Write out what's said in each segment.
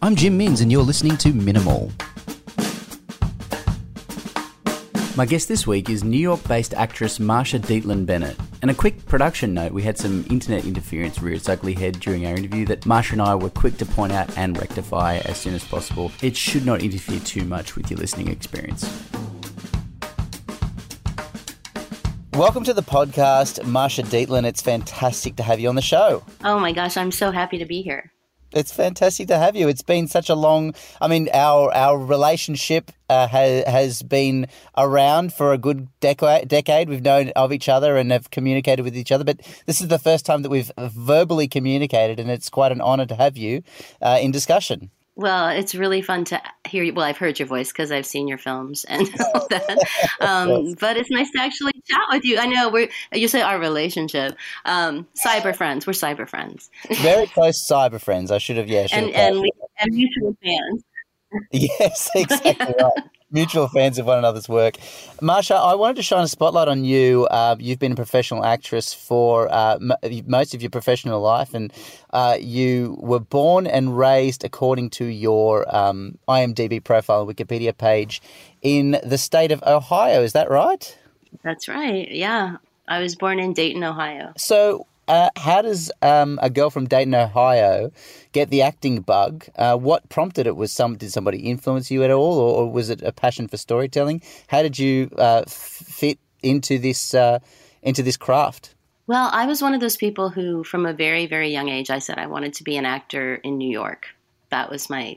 I'm Jim Minns, and you're listening to Minimal. My guest this week is New York based actress Marsha Dietlein Bennett. And a quick production note we had some internet interference rear its ugly head during our interview that Marsha and I were quick to point out and rectify as soon as possible. It should not interfere too much with your listening experience. Welcome to the podcast, Marsha Dietlein. It's fantastic to have you on the show. Oh my gosh, I'm so happy to be here. It's fantastic to have you. It's been such a long. I mean, our our relationship uh, has has been around for a good decade. Decade. We've known of each other and have communicated with each other. But this is the first time that we've verbally communicated, and it's quite an honour to have you uh, in discussion. Well, it's really fun to hear you. Well, I've heard your voice because I've seen your films and all that. Um, but it's nice to actually chat with you. I know we're, you say our relationship, um, cyber friends. We're cyber friends. Very close cyber friends. I should have, yeah. and, and, we, and mutual fans. Yes, exactly right mutual fans of one another's work. Marsha, I wanted to shine a spotlight on you. Uh, you've been a professional actress for uh, m- most of your professional life, and uh, you were born and raised according to your um, IMDb profile Wikipedia page in the state of Ohio. Is that right? That's right. Yeah. I was born in Dayton, Ohio. So, uh, how does um, a girl from Dayton, Ohio, get the acting bug? Uh, what prompted it? Was some did somebody influence you at all, or, or was it a passion for storytelling? How did you uh, fit into this uh, into this craft? Well, I was one of those people who, from a very very young age, I said I wanted to be an actor in New York. That was my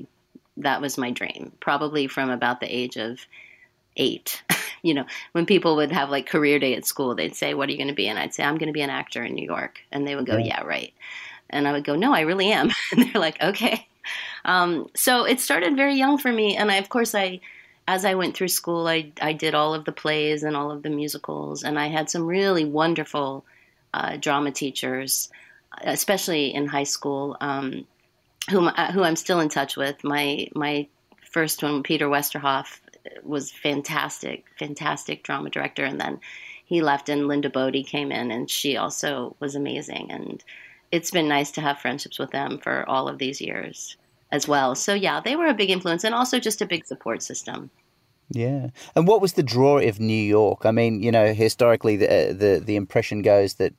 that was my dream. Probably from about the age of eight. you know, when people would have like career day at school, they'd say, What are you going to be? And I'd say, I'm going to be an actor in New York. And they would go, Yeah, yeah right. And I would go, No, I really am. and they're like, Okay. Um, so it started very young for me. And I, of course, I, as I went through school, I, I did all of the plays and all of the musicals. And I had some really wonderful uh, drama teachers, especially in high school, um, whom, uh, who I'm still in touch with. My, my first one, Peter Westerhoff, was fantastic, fantastic drama director. And then he left, and Linda Bodie came in, and she also was amazing. And it's been nice to have friendships with them for all of these years as well. So yeah, they were a big influence, and also just a big support system. Yeah, and what was the draw of New York? I mean, you know, historically, the uh, the the impression goes that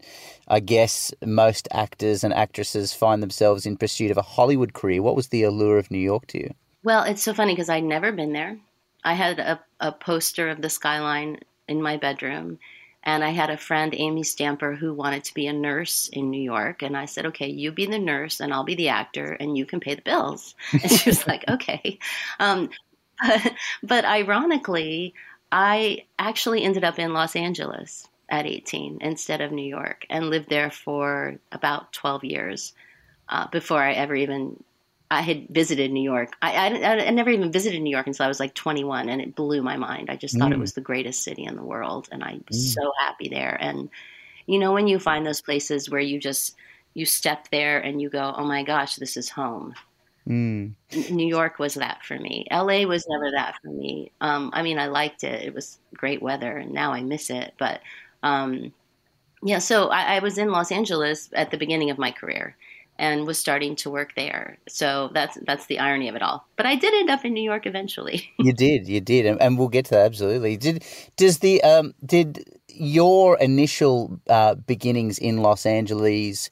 I guess most actors and actresses find themselves in pursuit of a Hollywood career. What was the allure of New York to you? Well, it's so funny because I'd never been there. I had a, a poster of the skyline in my bedroom. And I had a friend, Amy Stamper, who wanted to be a nurse in New York. And I said, okay, you be the nurse and I'll be the actor and you can pay the bills. And she was like, okay. Um, but, but ironically, I actually ended up in Los Angeles at 18 instead of New York and lived there for about 12 years uh, before I ever even I had visited New York. I, I, I, never even visited New York until I was like 21, and it blew my mind. I just thought mm. it was the greatest city in the world, and I was mm. so happy there. And you know, when you find those places where you just you step there and you go, "Oh my gosh, this is home." Mm. New York was that for me. LA was never that for me. Um, I mean, I liked it; it was great weather, and now I miss it. But um, yeah, so I, I was in Los Angeles at the beginning of my career and was starting to work there. So that's that's the irony of it all. But I did end up in New York eventually. you did, you did, and, and, we'll get to that absolutely. Did does the um, did your initial uh, beginnings in Los Angeles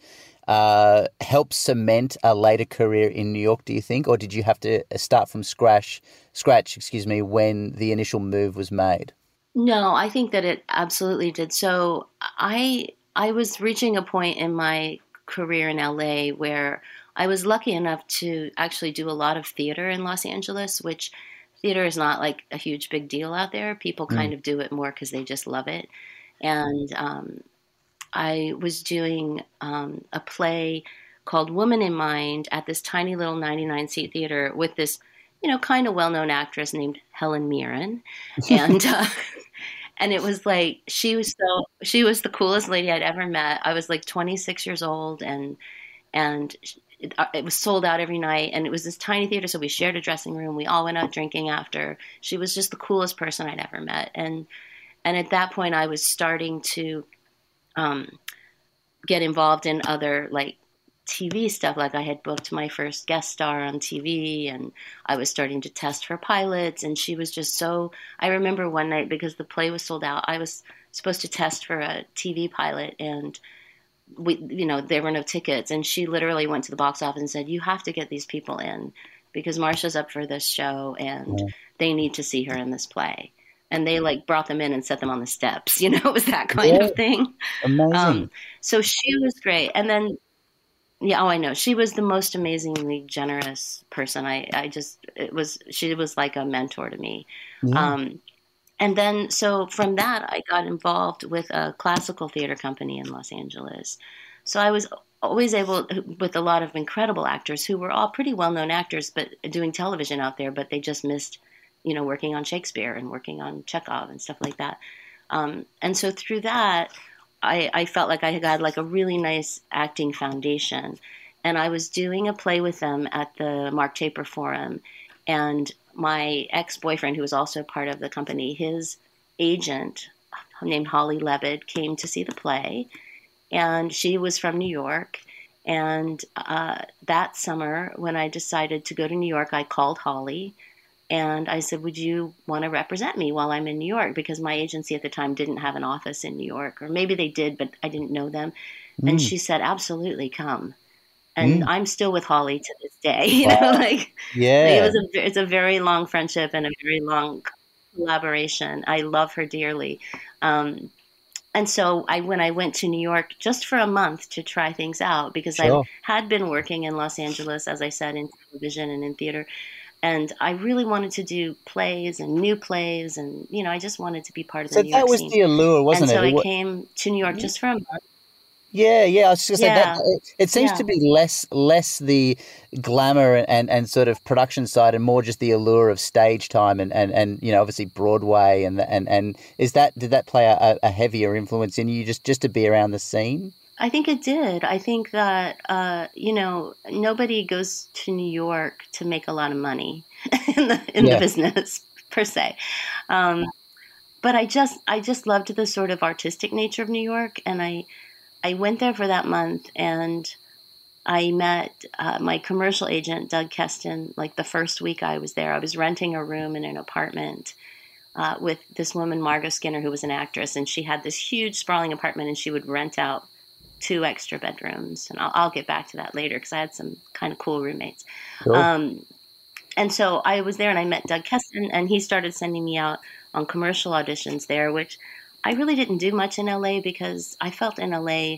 uh, help cement a later career in New York? Do you think, or did you have to start from scratch? Scratch, excuse me, when the initial move was made. No, I think that it absolutely did. So I I was reaching a point in my career in LA where I was lucky enough to actually do a lot of theater in Los Angeles, which theater is not like a huge big deal out there. People mm. kind of do it more because they just love it. And um, I was doing um, a play called Woman in Mind at this tiny little 99 seat theater with this, you know, kind of well known actress named Helen Mirren. And uh, and it was like she was so she was the coolest lady I'd ever met. I was like 26 years old, and and it, uh, it, was sold out every night. And it was this tiny theater, so we shared a dressing room. We all went out drinking after. She was just the coolest person I'd ever met, and and at that point, I was starting to um, get involved in other like TV stuff. Like I had booked my first guest star on TV and I was starting to test for pilots. And she was just so. I remember one night because the play was sold out, I was supposed to test for a TV pilot and we, you know, there were no tickets. And she literally went to the box office and said, You have to get these people in because Marsha's up for this show and they need to see her in this play. And they like brought them in and set them on the steps. You know, it was that kind yeah. of thing. Amazing. Um, so she was great. And then yeah, oh, I know. She was the most amazingly generous person. I, I just, it was, she was like a mentor to me. Yeah. Um, and then, so from that, I got involved with a classical theater company in Los Angeles. So I was always able, with a lot of incredible actors who were all pretty well known actors, but doing television out there, but they just missed, you know, working on Shakespeare and working on Chekhov and stuff like that. Um, and so through that, I, I felt like I had like a really nice acting foundation. And I was doing a play with them at the Mark Taper Forum. And my ex boyfriend, who was also part of the company, his agent named Holly Lebed came to see the play. And she was from New York. And uh, that summer, when I decided to go to New York, I called Holly and I said, Would you want to represent me while I'm in New York? Because my agency at the time didn't have an office in New York, or maybe they did, but I didn't know them. Mm. And she said, Absolutely, come. And mm. I'm still with Holly to this day. You wow. know, like yeah, it was a, it's a very long friendship and a very long collaboration. I love her dearly. Um, and so I when I went to New York just for a month to try things out because sure. I had been working in Los Angeles, as I said, in television and in theater and I really wanted to do plays and new plays, and you know, I just wanted to be part of the so New York that was scene. the allure, wasn't and so it? I came to New York mm-hmm. just for a month. Yeah, yeah. I was just gonna yeah. say that it, it seems yeah. to be less less the glamour and, and sort of production side, and more just the allure of stage time and, and, and you know obviously Broadway and and and is that did that play a, a heavier influence in you just just to be around the scene? I think it did. I think that uh, you know nobody goes to New York to make a lot of money in the in yeah. the business per se. Um, but I just I just loved the sort of artistic nature of New York, and I I went there for that month, and I met uh, my commercial agent Doug Keston. Like the first week I was there, I was renting a room in an apartment. Uh, with this woman, Margot Skinner, who was an actress, and she had this huge, sprawling apartment, and she would rent out two extra bedrooms, and I'll, I'll get back to that later because I had some kind of cool roommates. Cool. Um, and so I was there, and I met Doug Keston, and he started sending me out on commercial auditions there, which I really didn't do much in LA because I felt in LA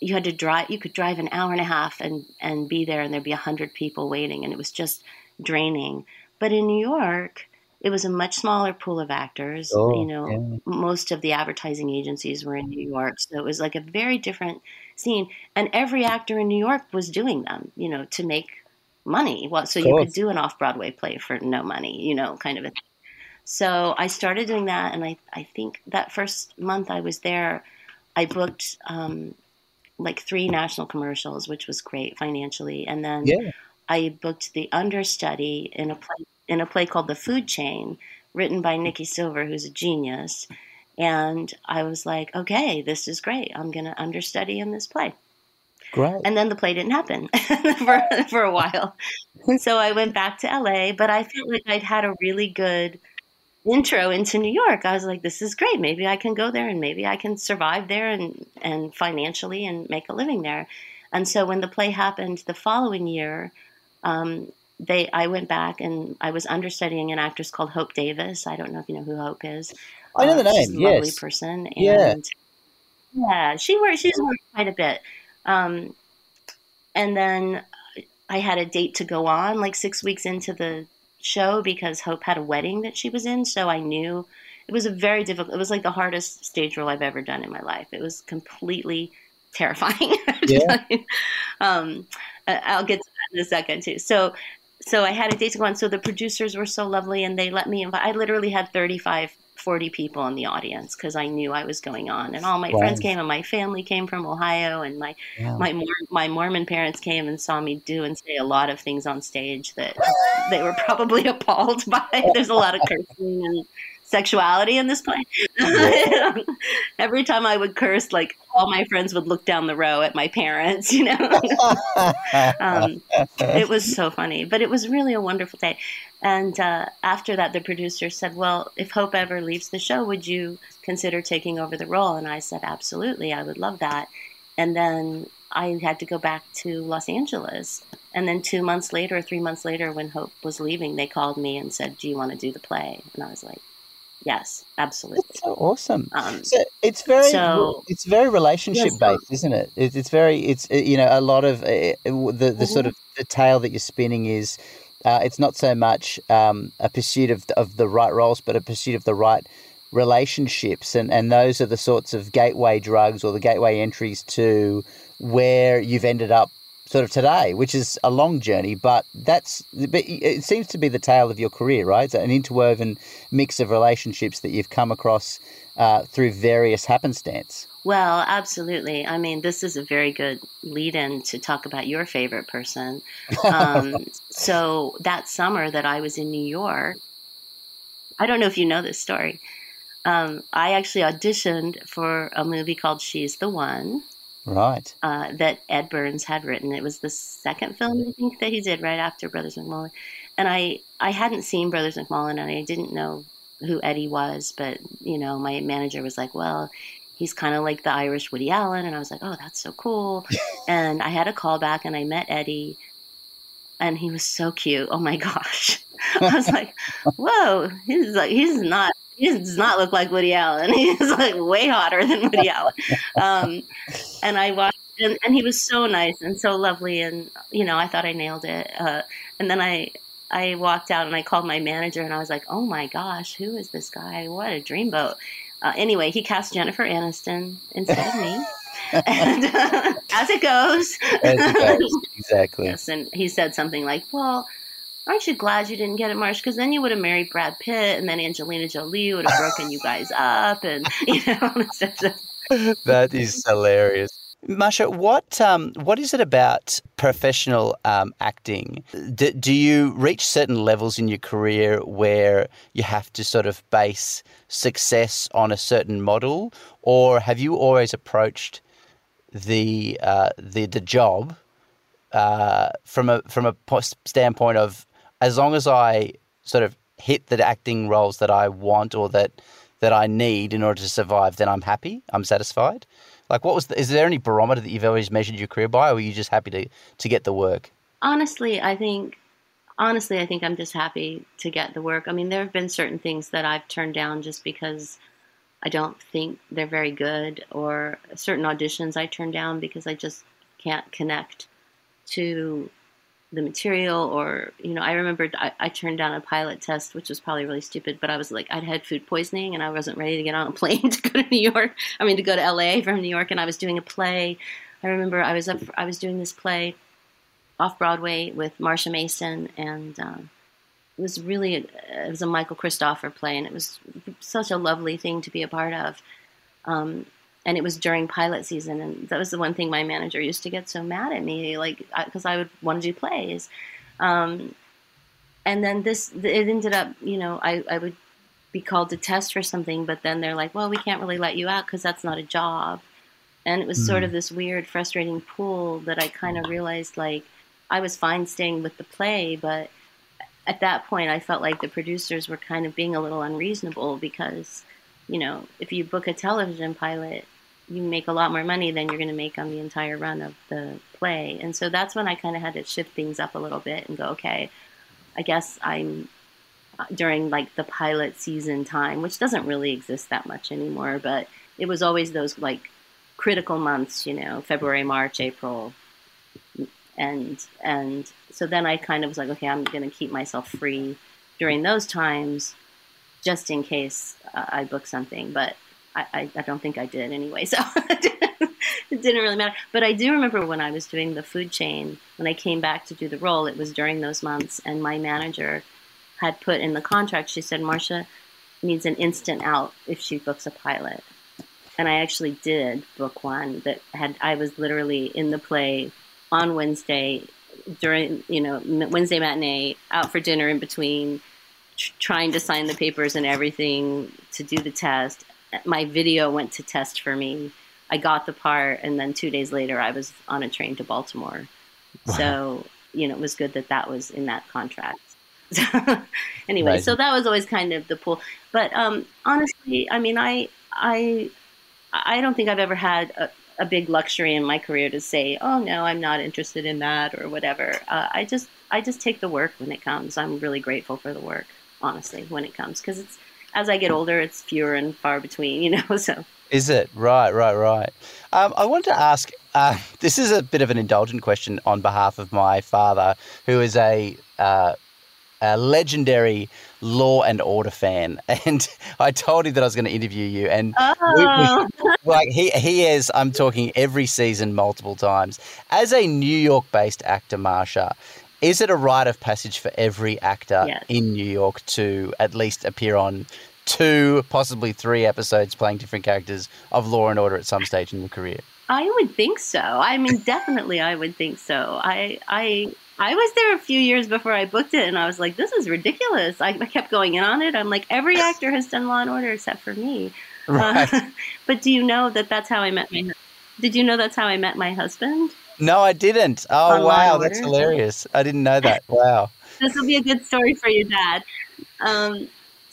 you had to drive you could drive an hour and a half and and be there and there'd be a hundred people waiting and it was just draining but in new york it was a much smaller pool of actors. Oh, you know, yeah. most of the advertising agencies were in New York, so it was like a very different scene. And every actor in New York was doing them, you know, to make money. Well, so you could do an off Broadway play for no money, you know, kind of a. Thing. So I started doing that, and I I think that first month I was there, I booked um, like three national commercials, which was great financially, and then. Yeah. I booked the understudy in a play in a play called The Food Chain, written by Nicky Silver, who's a genius. And I was like, okay, this is great. I'm going to understudy in this play. Great. And then the play didn't happen for, for a while. so I went back to LA, but I felt like I'd had a really good intro into New York. I was like, this is great. Maybe I can go there and maybe I can survive there and, and financially and make a living there. And so when the play happened the following year, um, they I went back and I was understudying an actress called Hope Davis. I don't know if you know who Hope is. I know uh, the name. She's a yes. lovely person. And yeah. Yeah, she worked. She's worked quite a bit. Um, and then I had a date to go on like six weeks into the show because Hope had a wedding that she was in. So I knew it was a very difficult. It was like the hardest stage role I've ever done in my life. It was completely terrifying. Yeah. um, I'll get to that in a second too. So so I had a date to go on. So the producers were so lovely and they let me invite. I literally had 35, 40 people in the audience because I knew I was going on. And all my wow. friends came and my family came from Ohio and my, wow. my, my Mormon parents came and saw me do and say a lot of things on stage that they were probably appalled by. There's a lot of cursing and sexuality in this play. Every time I would curse, like all my friends would look down the row at my parents, you know. um, it was so funny, but it was really a wonderful day. And uh, after that, the producer said, Well, if Hope ever leaves the show, would you consider taking over the role? And I said, Absolutely, I would love that. And then I had to go back to Los Angeles. And then two months later, three months later, when Hope was leaving, they called me and said, Do you want to do the play? And I was like, Yes, absolutely. That's so awesome. Um, so it's very so, it's very relationship yes, based, isn't it? It's, it's very it's you know a lot of uh, the the mm-hmm. sort of the tale that you're spinning is uh, it's not so much um, a pursuit of of the right roles, but a pursuit of the right relationships, and and those are the sorts of gateway drugs or the gateway entries to where you've ended up sort of today, which is a long journey, but that's but it seems to be the tale of your career, right? It's an interwoven mix of relationships that you've come across uh, through various happenstance. Well, absolutely. I mean, this is a very good lead in to talk about your favorite person. Um, so, that summer that I was in New York, I don't know if you know this story. Um, I actually auditioned for a movie called She's the One right? Uh, that Ed Burns had written. It was the second film I think that he did right after Brothers McMullen, and I I hadn't seen Brothers McMullen and I didn't know who Eddie was, but you know my manager was like, well. He's kind of like the Irish Woody Allen, and I was like, "Oh, that's so cool." and I had a call back, and I met Eddie, and he was so cute. Oh my gosh, I was like, "Whoa, he's like he's not he does not look like Woody Allen. He's like way hotter than Woody Allen. Um, and I watched, and, and, he was so nice and so lovely, and you know, I thought I nailed it. Uh, and then I, I walked out and I called my manager, and I was like, "Oh my gosh, who is this guy? What a dreamboat!" Uh, anyway, he cast Jennifer Aniston instead of me. and uh, as it goes, as it goes, exactly. Yes, and he said something like, "Well." Aren't you glad you didn't get it, Marsh? Because then you would have married Brad Pitt, and then Angelina Jolie would have broken you guys up, and you know. that is hilarious. Marsha, what um, what is it about professional um, acting? Do, do you reach certain levels in your career where you have to sort of base success on a certain model, or have you always approached the uh, the the job uh, from a from a standpoint of as long as I sort of hit the acting roles that I want or that that I need in order to survive, then I'm happy. I'm satisfied. Like, what was? The, is there any barometer that you've always measured your career by, or are you just happy to to get the work? Honestly, I think. Honestly, I think I'm just happy to get the work. I mean, there have been certain things that I've turned down just because I don't think they're very good, or certain auditions I turned down because I just can't connect to the material or you know i remember I, I, turned down a pilot test which was probably really stupid but i was like i'd had food poisoning and i wasn't ready to get on a plane to go to new york i mean to go to la from new york and i was doing a play. I remember i was up i was doing this play off broadway with marsha mason and um, it was really a, it was a michael cristofer play and it was such a lovely thing to be a part of. Um, and it was during pilot season and that was the one thing my manager used to get so mad at me like because I, I, would want to do plays um, and then this it ended up you know I, I would be called to test for something but then they're like well we can't really let you out because that's not a job and it was mm. sort of this weird frustrating pool that i kind of realized like i was fine staying with the play but at that point i felt like the producers were kind of being a little unreasonable because you know if you book a television pilot you make a lot more money than you're going to make on the entire run of the play. And so that's when I kind of had to shift things up a little bit and go, okay, I guess I'm uh, during like the pilot season time, which doesn't really exist that much anymore, but it was always those like critical months, you know, February, March, April. And and so then I kind of was like, okay, I'm going to keep myself free during those times just in case uh, I book something, but I, I, don't think I did anyway, so it didn't really matter. But I do remember when I was doing the food chain, when I came back to do the role, it was during those months, and my manager had put in the contract, she said, Marsha needs an instant out if she books a pilot. And I actually did book one that had, I was literally in the play on Wednesday during, you know, Wednesday matinee, out for dinner in between tr- trying to sign the papers and everything to do the test. My video went to test for me. I got the part, and then two days later, I was on a train to Baltimore. Wow. So you know, it was good that that was in that contract. anyway, right. so that was always kind of the pull. But um, honestly, I mean, I I I don't think I've ever had a, a, big luxury in my career to say, "Oh no, I'm not interested in that" or whatever. Uh, I just I just take the work when it comes. I'm really grateful for the work, honestly, when it comes, because it's as I get older, it's fewer and far between, you know. So is it right, right, right? Um, I wanted to ask. Uh, this is a bit of an indulgent question on behalf of my father, who is a uh, a legendary Law and Order fan, and I told him that I was going to interview you, and oh. we, we, like he he is. I'm talking every season, multiple times. As a New York-based actor, Marsha, is it a rite of passage for every actor yes. in New York to at least appear on two, possibly three episodes playing different characters of Law and Order at some stage in your career? I would think so. I mean, definitely, I would think so. I I I was there a few years before I booked it, and I was like, "This is ridiculous." I, I kept going in on it. I'm like, every actor has done Law and Order except for me. Right. Uh, but do you know that that's how I met my? Did you know that's how I met my husband? No, I didn't. Oh wow, that's hilarious! I didn't know that. Wow. this will be a good story for your dad. Um,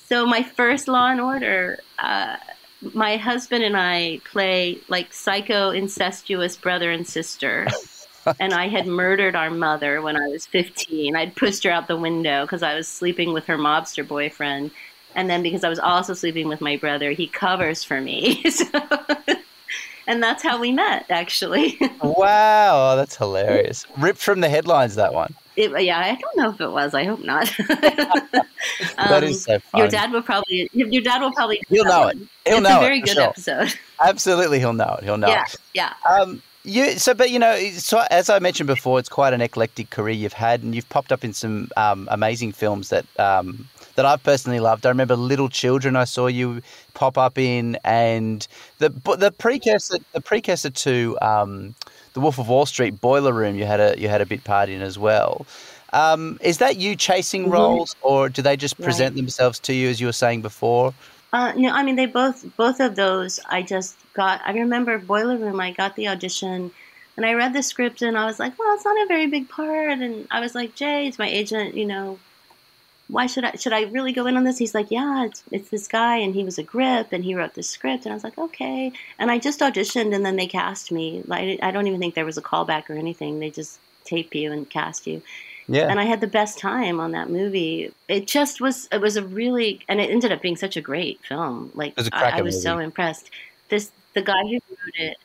so my first Law and Order. Uh, my husband and I play like psycho incestuous brother and sister and I had murdered our mother when I was 15. I'd pushed her out the window because I was sleeping with her mobster boyfriend. And then because I was also sleeping with my brother, he covers for me. so, and that's how we met, actually. wow, that's hilarious. Ripped from the headlines, that one. It, yeah, I don't know if it was. I hope not. um, that is so funny. Your dad will probably. Your dad will probably. He'll know it. He'll it's know a very it, good sure. episode. Absolutely, he'll know it. He'll know yeah, it. Yeah. Um, you, so, but you know, so as I mentioned before, it's quite an eclectic career you've had, and you've popped up in some um, amazing films that um, that I've personally loved. I remember Little Children. I saw you pop up in, and the the precursor the precursor to um, the Wolf of Wall Street Boiler Room. You had a you had a bit part in as well. Um, is that you chasing mm-hmm. roles, or do they just present right. themselves to you as you were saying before? Uh, no, I mean they both both of those. I just got. I remember Boiler Room. I got the audition, and I read the script, and I was like, "Well, it's not a very big part." And I was like, "Jay, it's my agent. You know, why should I should I really go in on this?" He's like, "Yeah, it's it's this guy, and he was a grip, and he wrote the script." And I was like, "Okay." And I just auditioned, and then they cast me. Like I don't even think there was a callback or anything. They just tape you and cast you. Yeah. And I had the best time on that movie. It just was, it was a really, and it ended up being such a great film. Like, I, I, was movie. so impressed. This, the guy who wrote it,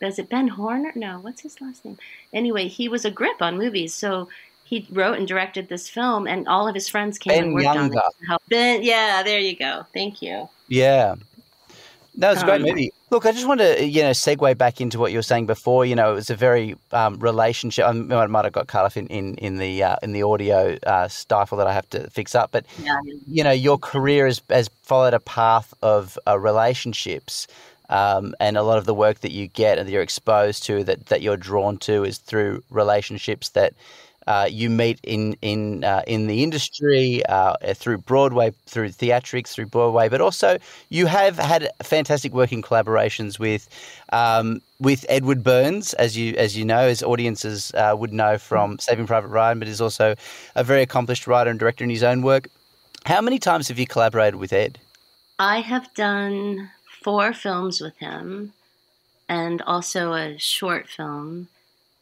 is it Ben Horner? No, what's his last name? Anyway, he was a grip on movies. So he wrote and directed this film, and all of his friends came ben and worked Younger. on it. Ben, yeah, there you go. Thank you. Yeah. That was a great um, movie. Look, I just want to, you know, segue back into what you were saying before. You know, it was a very um, relationship. I might have got cut off in in, in the uh, in the audio uh, stifle that I have to fix up. But yeah. you know, your career has has followed a path of uh, relationships. Um, and a lot of the work that you get and that you're exposed to, that, that you're drawn to, is through relationships that uh, you meet in in uh, in the industry uh, through Broadway, through theatrics, through Broadway, but also you have had fantastic working collaborations with um, with Edward Burns, as you as you know, as audiences uh, would know from Saving Private Ryan, but is also a very accomplished writer and director in his own work. How many times have you collaborated with Ed? I have done four films with him, and also a short film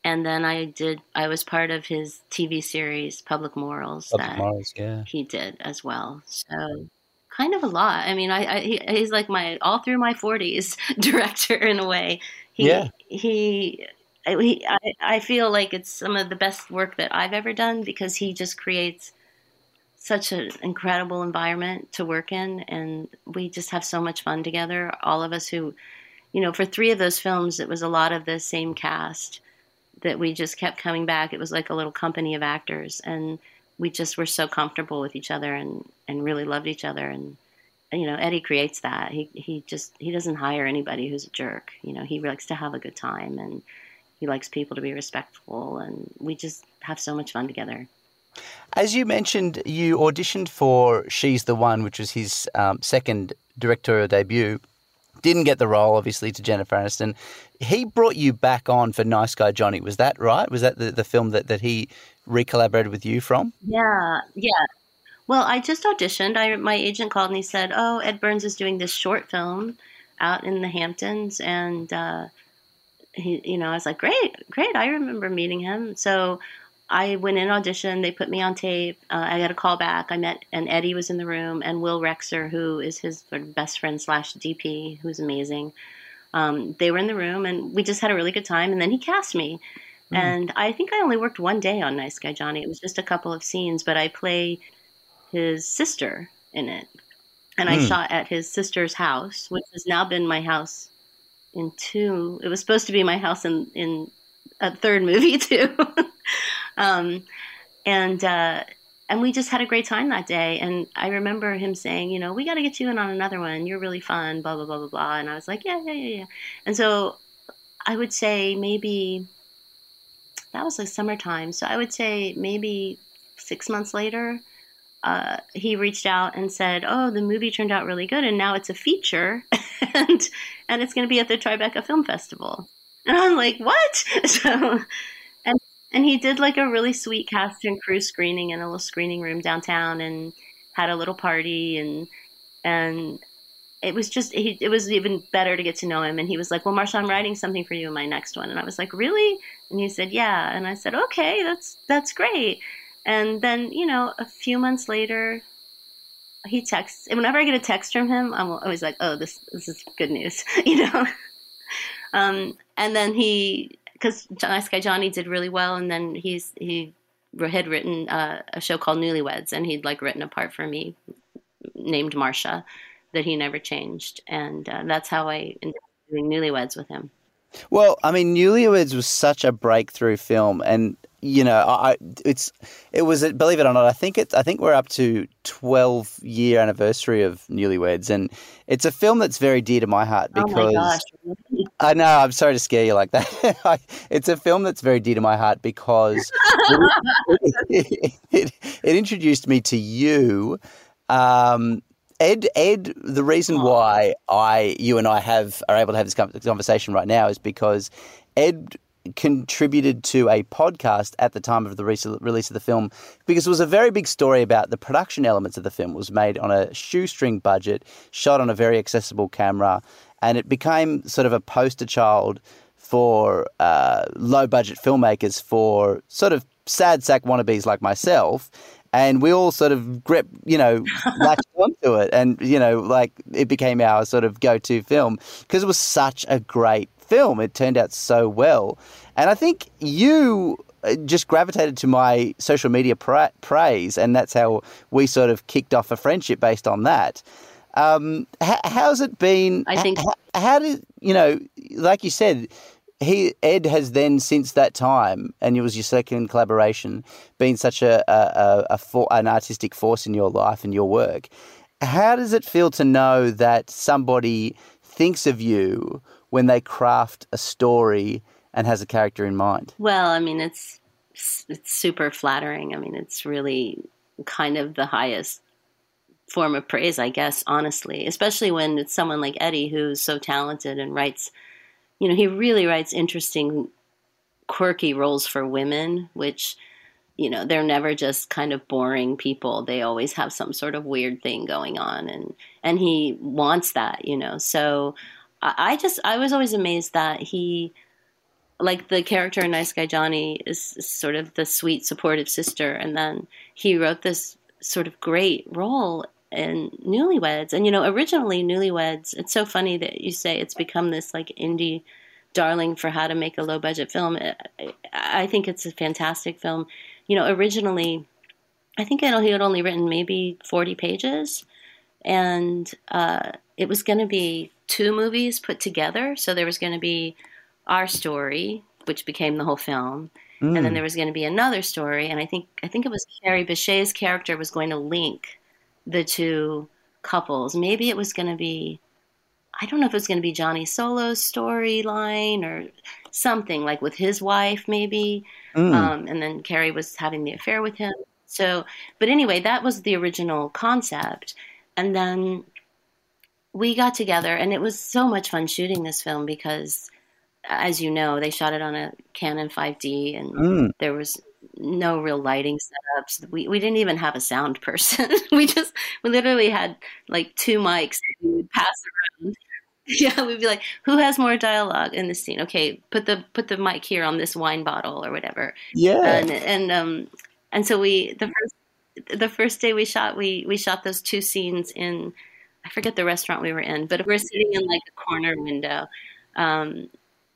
and then I did. I was part of his TV series Public Morals. Public Morals, yeah. He did as well. So kind of a lot. I mean, I, I he, he's like my all through my forties director in a way. He, yeah. He. he I, I feel like it's some of the best work that I've ever done because he just creates such an incredible environment to work in, and we just have so much fun together. All of us who, you know, for three of those films, it was a lot of the same cast that we just kept coming back. It was like a little company of actors, and we just were so comfortable with each other and and really loved each other. And you know, Eddie creates that. He he just he doesn't hire anybody who's a jerk. You know, he likes to have a good time and he likes people to be respectful, and we just have so much fun together. As you mentioned, you auditioned for She's the One, which was his um, second directorial debut. Didn't get the role, obviously, to Jennifer Aniston. He brought you back on for Nice Guy Johnny. Was that right? Was that the, the film that, that he recollaborated with you from? Yeah, yeah. Well, I just auditioned. I, my agent called and he said, "Oh, Ed Burns is doing this short film out in the Hamptons," and uh, he, you know, I was like, "Great, great!" I remember meeting him. So I went in audition. They put me on tape. Uh, I got a call back. I met, and Eddie was in the room, and Will Rexer, who is his sort of best friend slash DP, who's amazing. Um, they were in the room, and we just had a really good time. And then he cast me, mm. and I think I only worked one day on Nice Guy Johnny. It was just a couple of scenes, but I play his sister in it, and mm. I hmm. shot at his sister's house, which has now been my house in two. It was supposed to be my house in in a third movie too. um, and uh, and we just had a great time that day. And I remember him saying, you know, we got to get you in on another one. You're really fun. Blah blah blah blah blah. And I was like, yeah yeah yeah yeah. And so I would say maybe that was like summertime. So I would say maybe six months later. Uh, he reached out and said, "Oh, the movie turned out really good, and now it's a feature, and and it's going to be at the Tribeca Film Festival." And I'm like, what? So, and and he did like a really sweet cast and crew screening in a little screening room downtown, and had a little party, and and it was just he, it was even better to get to know him. And he was like, well, Marsha, I'm writing something for you in my next one, and I was like, really? And he said, yeah. And I said, okay, that's that's great. And then you know, a few months later, he texts. And whenever I get a text from him, I'm always like, oh, this this is good news, you know. Um, and then he, because Nice Guy Johnny did really well, and then he's he had written uh, a show called Newlyweds, and he'd like written a part for me named Marsha that he never changed, and uh, that's how I ended up doing Newlyweds with him. Well, I mean, Newlyweds was such a breakthrough film, and you know, I it's it was believe it or not, I think it's I think we're up to twelve year anniversary of Newlyweds, and it's a film that's very dear to my heart because oh my gosh. I know I'm sorry to scare you like that. it's a film that's very dear to my heart because it, it, it, it, introduced me to you. Um, Ed, Ed, the reason why I, you and I have are able to have this conversation right now is because Ed contributed to a podcast at the time of the release of the film because it was a very big story about the production elements of the film. It was made on a shoestring budget, shot on a very accessible camera, and it became sort of a poster child for uh, low budget filmmakers for sort of sad sack wannabes like myself. And we all sort of grip, you know, latched onto it, and you know, like it became our sort of go-to film because it was such a great film. It turned out so well. And I think you uh, just gravitated to my social media pra- praise, and that's how we sort of kicked off a friendship based on that. Um, how, how's it been? I think. How, how did you know? Like you said, he Ed has then since that time, and it was your second collaboration, been such a, a, a, a for, an artistic force in your life and your work. How does it feel to know that somebody thinks of you when they craft a story and has a character in mind? Well, I mean, it's it's super flattering. I mean, it's really kind of the highest form of praise, I guess, honestly, especially when it's someone like Eddie who's so talented and writes, you know, he really writes interesting, quirky roles for women, which, you know, they're never just kind of boring people. They always have some sort of weird thing going on and and he wants that, you know. So I just I was always amazed that he like the character in Nice Guy Johnny is sort of the sweet supportive sister and then he wrote this sort of great role in Newlyweds and you know originally Newlyweds it's so funny that you say it's become this like indie darling for how to make a low budget film I think it's a fantastic film you know originally I think he had only written maybe 40 pages and uh, it was going to be two movies put together. So there was going to be our story, which became the whole film, mm. and then mm. there was going to be another story. And I think I think it was Kerry Bishé's character was going to link the two couples. Maybe it was going to be. I don't know if it was going to be Johnny Solo's storyline or something like with his wife, maybe. Mm. Um, and then Kerry was having the affair with him. So, but anyway, that was the original concept. And then we got together, and it was so much fun shooting this film because, as you know, they shot it on a Canon 5D, and mm. there was no real lighting setups. We we didn't even have a sound person. we just we literally had like two mics that we would pass around. Yeah, we'd be like, "Who has more dialogue in this scene?" Okay, put the put the mic here on this wine bottle or whatever. Yeah, and and um and so we the first the first day we shot we we shot those two scenes in I forget the restaurant we were in, but we're sitting in like a corner window, um,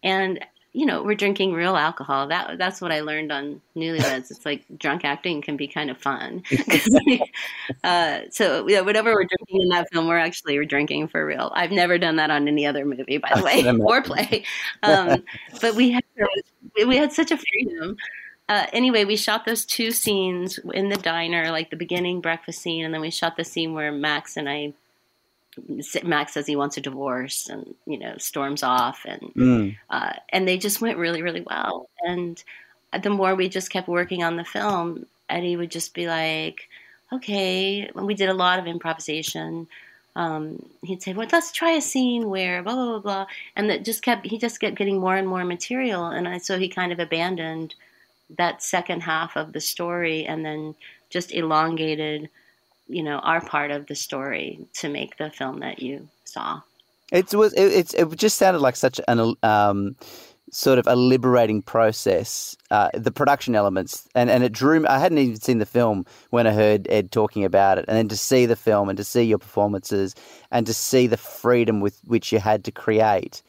and you know we're drinking real alcohol. That that's what I learned on Newlyweds. It's like drunk acting can be kind of fun. uh, so yeah, whatever we're drinking in that film, we're actually we're drinking for real. I've never done that on any other movie, by the way, or play. Um, but we had we had such a freedom uh, anyway, we shot those two scenes in the diner, like the beginning breakfast scene, and then we shot the scene where Max and I. Max says he wants a divorce, and you know storms off, and mm. uh, and they just went really, really well. And the more we just kept working on the film, Eddie would just be like, "Okay," we did a lot of improvisation. Um, he'd say, "Well, let's try a scene where blah blah blah blah," and that just kept he just kept getting more and more material, and I, so he kind of abandoned that second half of the story and then just elongated you know our part of the story to make the film that you saw. It was it, it, it just sounded like such an um, sort of a liberating process uh, the production elements. And, and it drew i hadn't even seen the film when i heard ed talking about it. And then to see the film and to see your performances and to see the freedom with which you had to create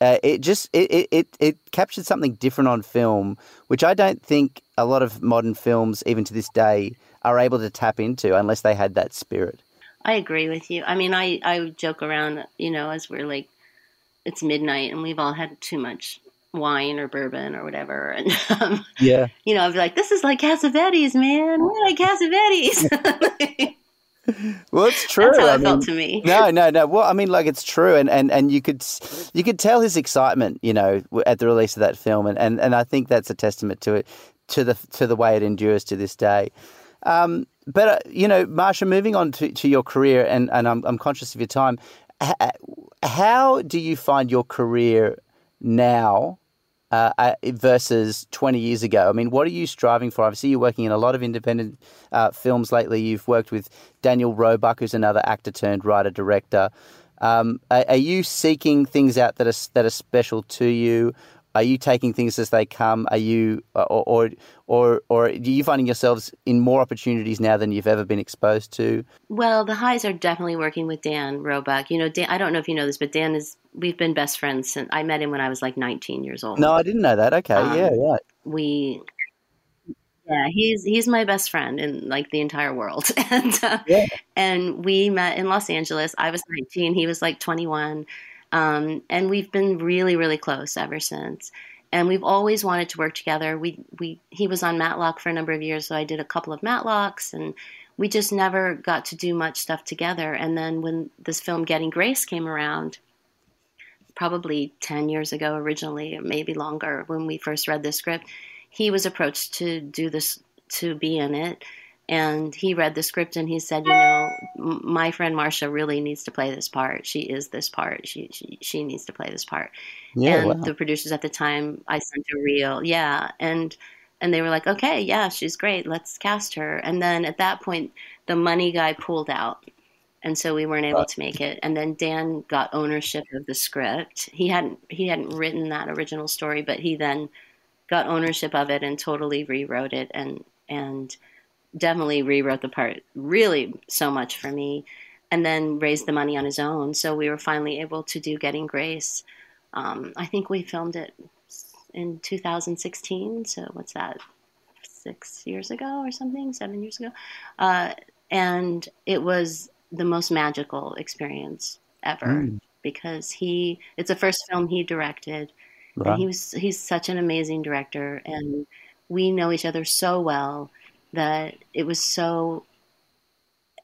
uh, it just it, it, it captured something different on film, which I don't think a lot of modern films, even to this day, are able to tap into unless they had that spirit. I agree with you. I mean, I I joke around, you know, as we're like, it's midnight and we've all had too much wine or bourbon or whatever, and um, yeah, you know, I'd be like, this is like Cassavetes, man. We're like Cassavetes. well, it's true. That's how I it mean, felt to me. No, no, no. Well, I mean, like it's true, and, and, and you could you could tell his excitement, you know, at the release of that film, and, and, and I think that's a testament to it, to the to the way it endures to this day. Um, but uh, you know, Marsha, moving on to, to your career, and, and I'm I'm conscious of your time. How do you find your career now uh, uh, versus 20 years ago? I mean, what are you striving for? Obviously, you're working in a lot of independent uh, films lately. You've worked with Daniel Roebuck, who's another actor turned writer director. Um, are, are, you seeking things out that are that are special to you? Are you taking things as they come? Are you, or, or, or, or are you finding yourselves in more opportunities now than you've ever been exposed to? Well, the highs are definitely working with Dan Roebuck. You know, Dan, I don't know if you know this, but Dan is, we've been best friends since I met him when I was like 19 years old. No, I didn't know that. Okay. Um, yeah, right. We, yeah, he's he's my best friend in like the entire world, and uh, yeah. and we met in Los Angeles. I was 19, he was like 21, um, and we've been really, really close ever since. And we've always wanted to work together. We, we, he was on Matlock for a number of years, so I did a couple of Matlocks, and we just never got to do much stuff together. And then when this film Getting Grace came around, probably 10 years ago originally, or maybe longer, when we first read the script, he was approached to do this, to be in it and he read the script and he said, you know, my friend Marsha really needs to play this part. She is this part. She she, she needs to play this part. Yeah, and wow. the producers at the time, I sent a reel, yeah, and and they were like, okay, yeah, she's great. Let's cast her. And then at that point, the money guy pulled out. And so we weren't able to make it. And then Dan got ownership of the script. He hadn't he hadn't written that original story, but he then got ownership of it and totally rewrote it and and definitely rewrote the part really so much for me and then raised the money on his own. So we were finally able to do Getting Grace. Um, I think we filmed it in 2016. So what's that? Six years ago or something, seven years ago. Uh, and it was the most magical experience ever mm. because he, it's the first film he directed. Right. And he was, he's such an amazing director and we know each other so well that it was so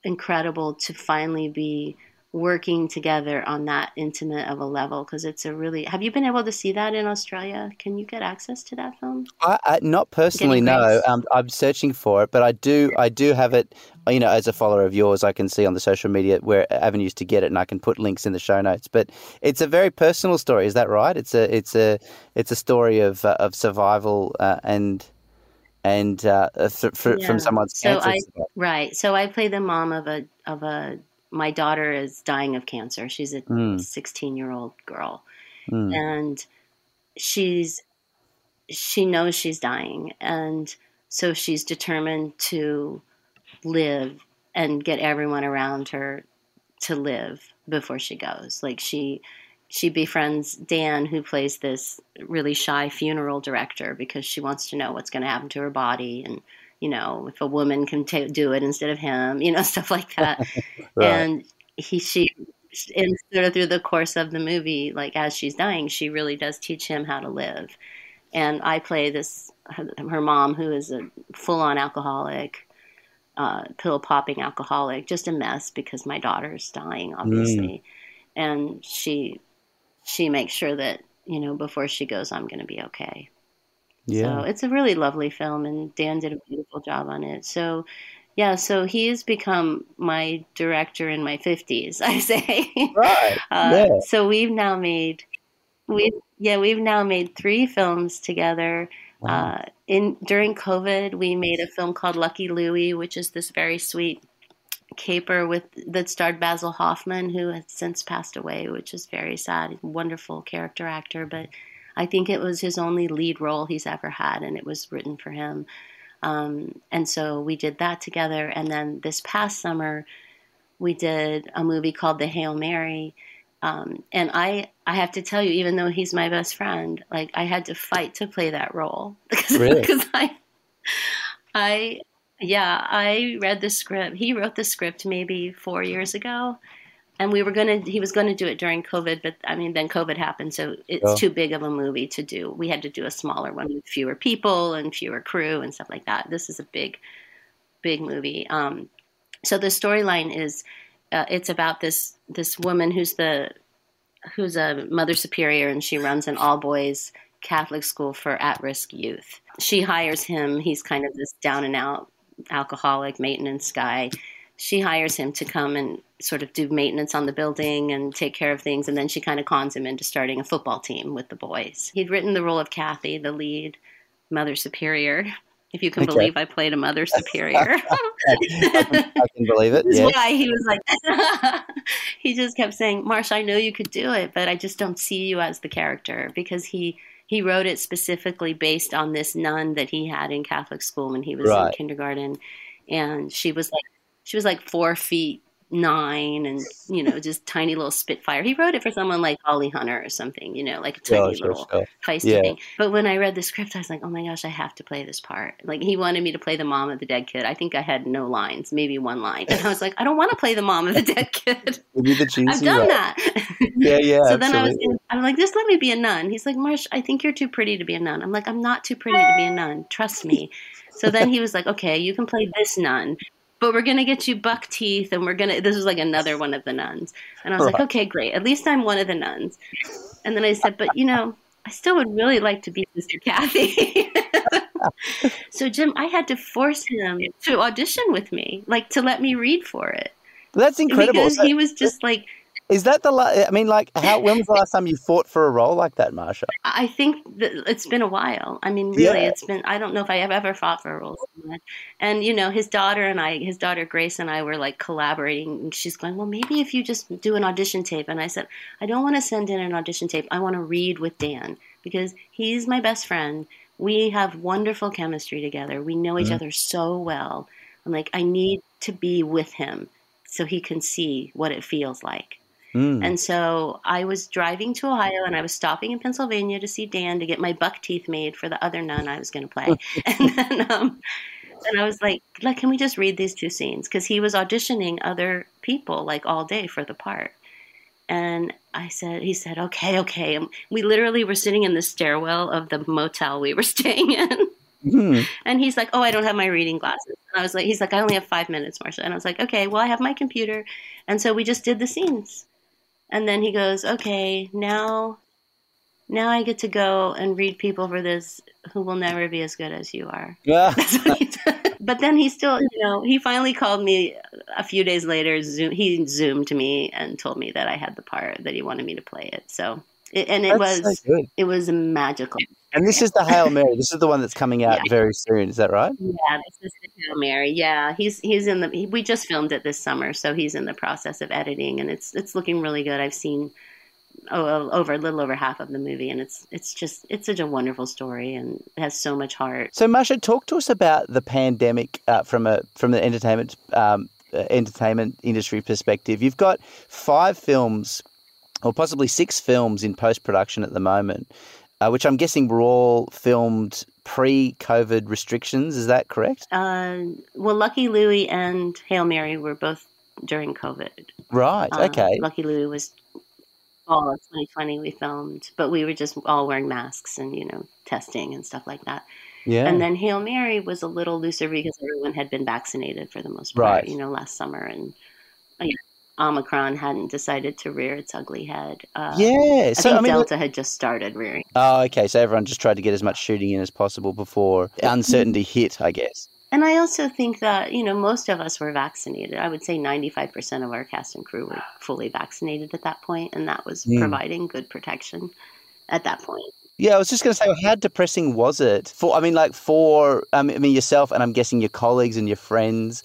incredible to finally be working together on that intimate of a level because it's a really have you been able to see that in australia? Can you get access to that film? I, I not personally no. um, i'm searching for it but i do i do have it you know as a follower of yours i can see on the social media where avenues to get it and i can put links in the show notes. But it's a very personal story is that right? It's a it's a it's a story of uh, of survival uh, and and uh, th- for, yeah. from someone's so I, right so i play the mom of a of a my daughter is dying of cancer. She's a mm. 16 year old girl. Mm. And she's, she knows she's dying. And so she's determined to live and get everyone around her to live before she goes. Like she, she befriends Dan, who plays this really shy funeral director, because she wants to know what's going to happen to her body and you know, if a woman can t- do it instead of him, you know, stuff like that. right. And he, she, and sort of through the course of the movie, like as she's dying, she really does teach him how to live. And I play this, her mom, who is a full on alcoholic, uh, pill popping alcoholic, just a mess because my daughter's dying, obviously. Mm. And she, she makes sure that, you know, before she goes, I'm going to be okay. Yeah. So it's a really lovely film, and Dan did a beautiful job on it. So, yeah, so he's become my director in my 50s, I say. Right. uh, yeah. So we've now made, we yeah, we've now made three films together. Wow. Uh, in during COVID, we made a film called Lucky Louie, which is this very sweet caper with that starred Basil Hoffman, who has since passed away, which is very sad. Wonderful character actor, but I think it was his only lead role he's ever had, and it was written for him. Um, and so we did that together. And then this past summer, we did a movie called The Hail Mary. Um, and I, I have to tell you, even though he's my best friend, like I had to fight to play that role because really? I, I, yeah, I read the script. He wrote the script maybe four years ago, and we were gonna he was gonna do it during covid but i mean then covid happened so it's oh. too big of a movie to do. We had to do a smaller one with fewer people and fewer crew and stuff like that. This is a big big movie. Um, so the storyline is uh, it's about this this woman who's the who's a mother superior and she runs an all boys catholic school for at-risk youth. She hires him. He's kind of this down and out alcoholic maintenance guy she hires him to come and sort of do maintenance on the building and take care of things. And then she kind of cons him into starting a football team with the boys. He'd written the role of Kathy, the lead Mother Superior. If you can okay. believe I played a Mother Superior. I, can, I, can, believe it. Yeah. why he was like, he just kept saying, Marsh, I know you could do it, but I just don't see you as the character because he he wrote it specifically based on this nun that he had in Catholic school when he was right. in kindergarten. And she was like she was like four feet nine and you know just tiny little spitfire. He wrote it for someone like holly hunter or something you know like a tiny sure, little sure. feisty yeah. thing. But when i read the script i was like oh my gosh i have to play this part. Like he wanted me to play the mom of the dead kid. I think i had no lines maybe one line. And i was like i don't want to play the mom of the dead kid. The i've done that. Yeah yeah so then i was i'm like just let me be a nun. He's like marsh i think you're too pretty to be a nun. I'm like i'm not too pretty to be a nun. Trust me. So then he was like okay you can play this nun but we're gonna get you buck teeth and we're gonna this was like another one of the nuns. And i was like okay great. At least i'm one of the nuns. And then i said but you know i still would really like to be sister kathy. So jim i had to force him to audition with me like to let me read for it. That's incredible. because he was just like is that the? La- I mean, like, how? When was the last time you fought for a role like that, Marsha? I think it's been a while. I mean, really, yeah. it's been. I don't know if I have ever fought for a role. And you know, his daughter and I, his daughter Grace and I, were like collaborating. And she's going, well, maybe if you just do an audition tape. And I said, I don't want to send in an audition tape. I want to read with Dan because he's my best friend. We have wonderful chemistry together. We know each mm-hmm. other so well. I'm like, I need to be with him so he can see what it feels like. Mm. And so I was driving to Ohio and I was stopping in Pennsylvania to see Dan to get my buck teeth made for the other nun I was going to play. and then, um, and I was like, like, can we just read these two scenes? Because he was auditioning other people like all day for the part. And I said, he said, okay, okay. And we literally were sitting in the stairwell of the motel we were staying in. Hmm. And he's like, "Oh, I don't have my reading glasses." And I was like, "He's like, I only have five minutes, Marsha." And I was like, "Okay, well, I have my computer," and so we just did the scenes. And then he goes, "Okay, now, now I get to go and read people for this who will never be as good as you are." Yeah. That's what he did. But then he still, you know, he finally called me a few days later. Zoom, he zoomed to me and told me that I had the part that he wanted me to play it. So, it, and it That's was so it was magical. And this is the Hail Mary. This is the one that's coming out Yeah. very soon. Is that right? Yeah, this is the Hail Mary. Yeah, he's he's in the. He, we just filmed it this summer, so he's in the process of editing, and it's it's looking really good. I've seen oh, over a little over half of the movie, and it's it's just it's such a wonderful story, and it has so much heart. So, Masha, talk to us about the pandemic uh, from a from the entertainment um, uh, entertainment industry perspective. You've got five films, or possibly six films in post production at the moment, uh, which I'm guessing were all filmed pre COVID restrictions. Is that correct? Uh, well, Lucky Louie and Hail Mary were both during COVID. Right. Uh, Okay. Lucky Louie was all of 2020 we filmed, but we were just all wearing masks and you know testing and stuff like that. Yeah. And then Hail Mary was a little looser because everyone had been vaccinated for the most part, Right. you know, last summer, and uh, yeah, Omicron hadn't decided to rear its ugly head. Uh, yeah. I So think I mean, Delta had just started rearing. oh, okay. So everyone just tried to get as much shooting in as possible before uncertainty hit. I guess. And I also think that, you know, most of us were vaccinated. I would say 95% of our cast and crew were fully vaccinated at that point, and that was Mm. providing good protection at that point. Yeah, I was just going to say, how depressing was it for? I mean, like for um, I mean yourself, and I'm guessing your colleagues and your friends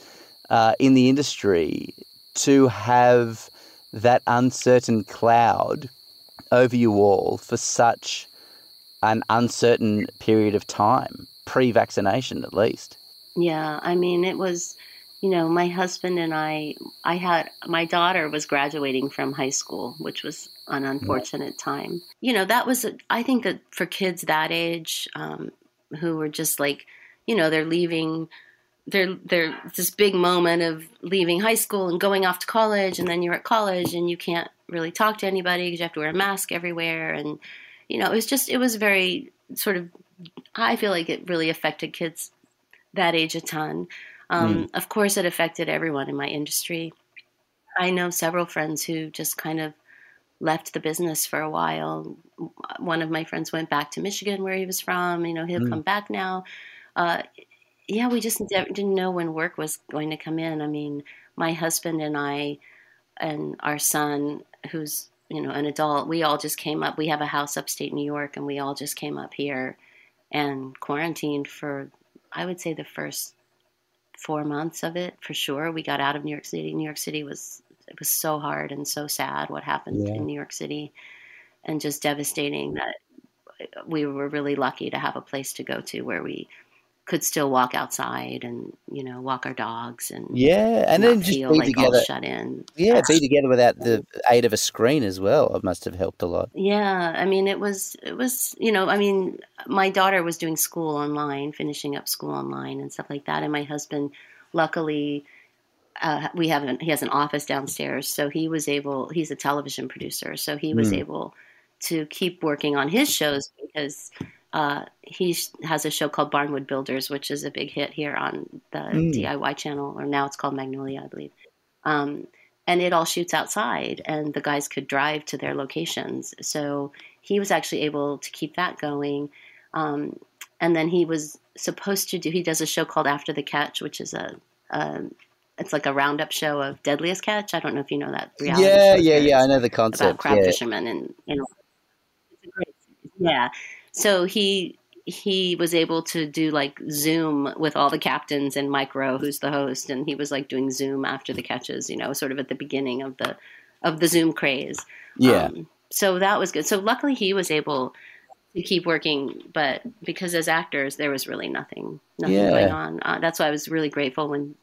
uh, in the industry to have that uncertain cloud over you all for such an uncertain period of time, pre-vaccination at least. Yeah, I mean, it was, you know, my husband and I, I had, my daughter was graduating from high school, which was an unfortunate time. You know, that was, a, I think that for kids that age, um, who were just like, you know, they're leaving, they're, they're this big moment of leaving high school and going off to college, and then you're at college and you can't really talk to anybody because you have to wear a mask everywhere. And, you know, it was just, it was very sort of, I feel like it really affected kids that age a ton. Um, Of course, it affected everyone in my industry. I know several friends who just kind of left the business for a while. One of my friends went back to Michigan, where he was from. You know, he'll Mm. come back now. Uh, yeah, we just didn't know when work was going to come in. I mean, my husband and I, and our son, who's you know an adult, we all just came up. We have a house upstate New York, and we all just came up here and quarantined for I would say the first four months of it for sure. We got out of New York City. New York City was it was so hard and so sad what happened Yeah. in New York City, and just devastating that we were really lucky to have a place to go to where we could still walk outside and you know walk our dogs and Yeah, and then just feel be like together. all shut in. Yeah, be together without the aid of a screen as well. It must have helped a lot. Yeah, I mean, it was it was you know, I mean, my daughter was doing school online, finishing up school online and stuff like that, and my husband, luckily, uh, we have an, he has an office downstairs, so he was able. He's a television producer, so he was Mm. able to keep working on his shows because uh, he has a show called Barnwood Builders, which is a big hit here on the Mm. DIY channel, or now it's called Magnolia, I believe. Um, and it all shoots outside, and the guys could drive to their locations. So he was actually able to keep that going. Um, and then he was supposed to do. He does a show called After the Catch, which is a, a it's like a roundup show of Deadliest Catch. I don't know if you know that. reality Yeah, yeah, yeah. I know the about concept. crab Yeah. fishermen and you know it's a great series. yeah so he he was able to do like zoom with all the captains and mike rowe who's the host and he was like doing zoom after the catches you know sort of at the beginning of the of the zoom craze Yeah. um, so that was good so luckily he was able to keep working but because as actors there was really nothing nothing Yeah. going on uh, that's why i was really grateful when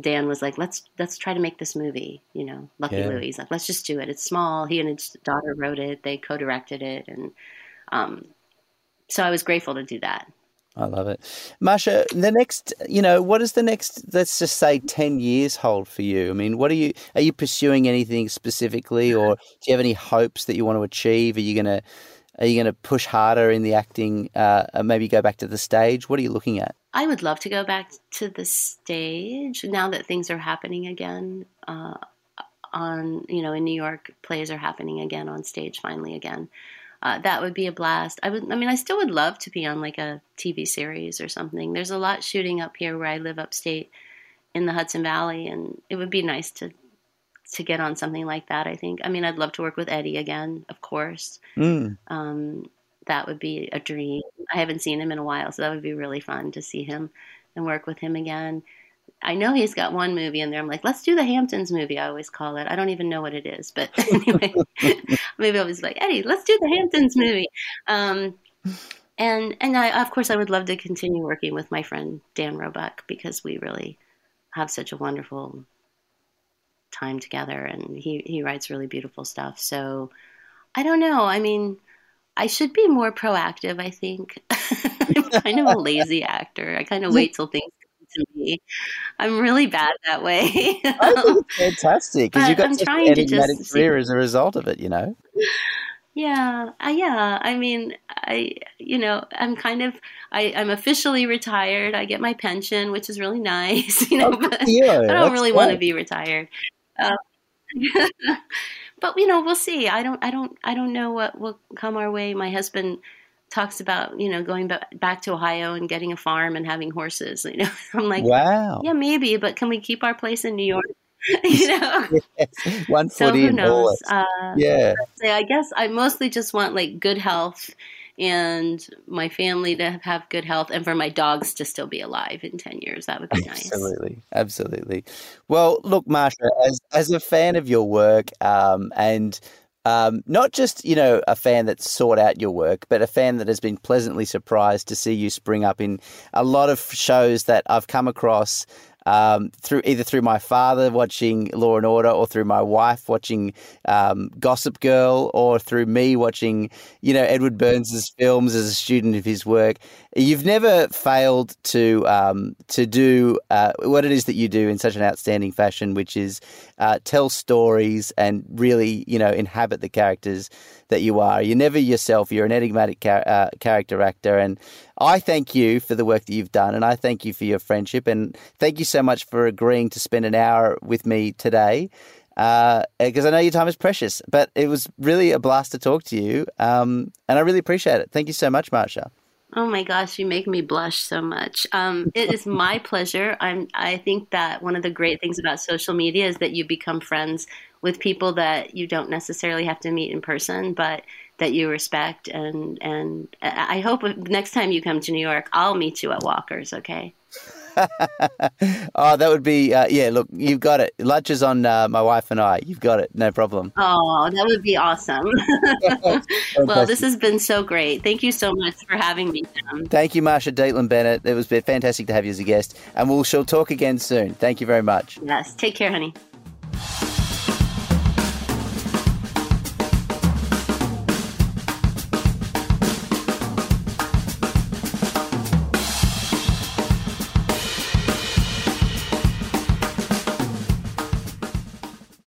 Dan was like, "Let's let's try to make this movie." You know, Lucky Yeah. Louie. He's like, "Let's just do it. It's small." He and his daughter wrote it. They co-directed it, and um, so I was grateful to do that. I love it. Masha, the next, you know, what does the next, let's just say 10 years hold for you? I mean, what are you, are you pursuing anything specifically or do you have any hopes that you want to achieve? Are you going to, Are you going to push harder in the acting? Uh, maybe go back to the stage. What are you looking at? I would love to go back to the stage now that things are happening again. Uh, on you know in New York, plays are happening again on stage finally again. Uh, that would be a blast. I would. I mean, I still would love to be on like a TV series or something. There's a lot shooting up here where I live upstate in the Hudson Valley, and it would be nice to to get on something like that. I think. I mean, I'd love to work with Eddie again, of course. Mm. Um, that would be a dream. I haven't seen him in a while, so that would be really fun to see him and work with him again. I know he's got one movie in there. I'm like, let's do the Hamptons movie. I always call it. I don't even know what it is, but anyway, maybe I was like, Eddie, let's do the Hamptons movie. Um, and and I, of course, I would love to continue working with my friend Dan Roebuck because we really have such a wonderful time together, and he he writes really beautiful stuff. So I don't know. I mean, I should be more proactive, I think. I'm kind of a lazy actor. I kind of wait till things me. I'm really bad that way. I think it's fantastic because you've got I'm such an enigmatic career as a result of it, you know? Yeah, uh, yeah. I mean, I, you know, I'm kind of, I, I'm officially retired. I get my pension, which is really nice, you know, oh, but I don't That's really want to be retired. Uh, but you know, we'll see. I don't, I don't, I don't know what will come our way. My husband talks about you know going back to Ohio and getting a farm and having horses. You know, I'm like, wow, yeah, maybe, but can we keep our place in New York? you know, yes. one foot so who knows? Uh, yeah, I guess I mostly just want like good health and my family to have good health and for my dogs to still be alive in 10 years. That would be nice. Absolutely. Absolutely. Well, look, Marsha, as, as a fan of your work um, and um, not just you know a fan that sought out your work, but a fan that has been pleasantly surprised to see you spring up in a lot of shows that I've come across um, through either through my father watching Law and Order, or through my wife watching um, Gossip Girl, or through me watching you know Edward Burns's films as a student of his work. You've never failed to um, to do uh, what it is that you do in such an outstanding fashion, which is uh, tell stories and really you know inhabit the characters that you are. You're never yourself. You're an enigmatic char- uh, character actor, and I thank you for the work that you've done, and I thank you for your friendship, and thank you so much for agreeing to spend an hour with me today. Because uh, I know your time is precious, but it was really a blast to talk to you, um, and I really appreciate it. Thank you so much, Marsha. Oh my gosh, you make me blush so much. Um, it is my pleasure. I'm. I think that one of the great things about social media is that you become friends with people that you don't necessarily have to meet in person, but that you respect. And and I hope next time you come to New York, I'll meet you at Walker's. Okay. oh, that would be uh, yeah. Look, you've got it. Lunch is on uh, my wife and I. You've got it. No problem. Oh, that would be awesome. well, this has been so great. Thank you so much for having me. Tim. Thank you, Marsha Dietlein Bennett. It was fantastic to have you as a guest, and we'll she'll talk again soon. Thank you very much. Yes. Take care, honey.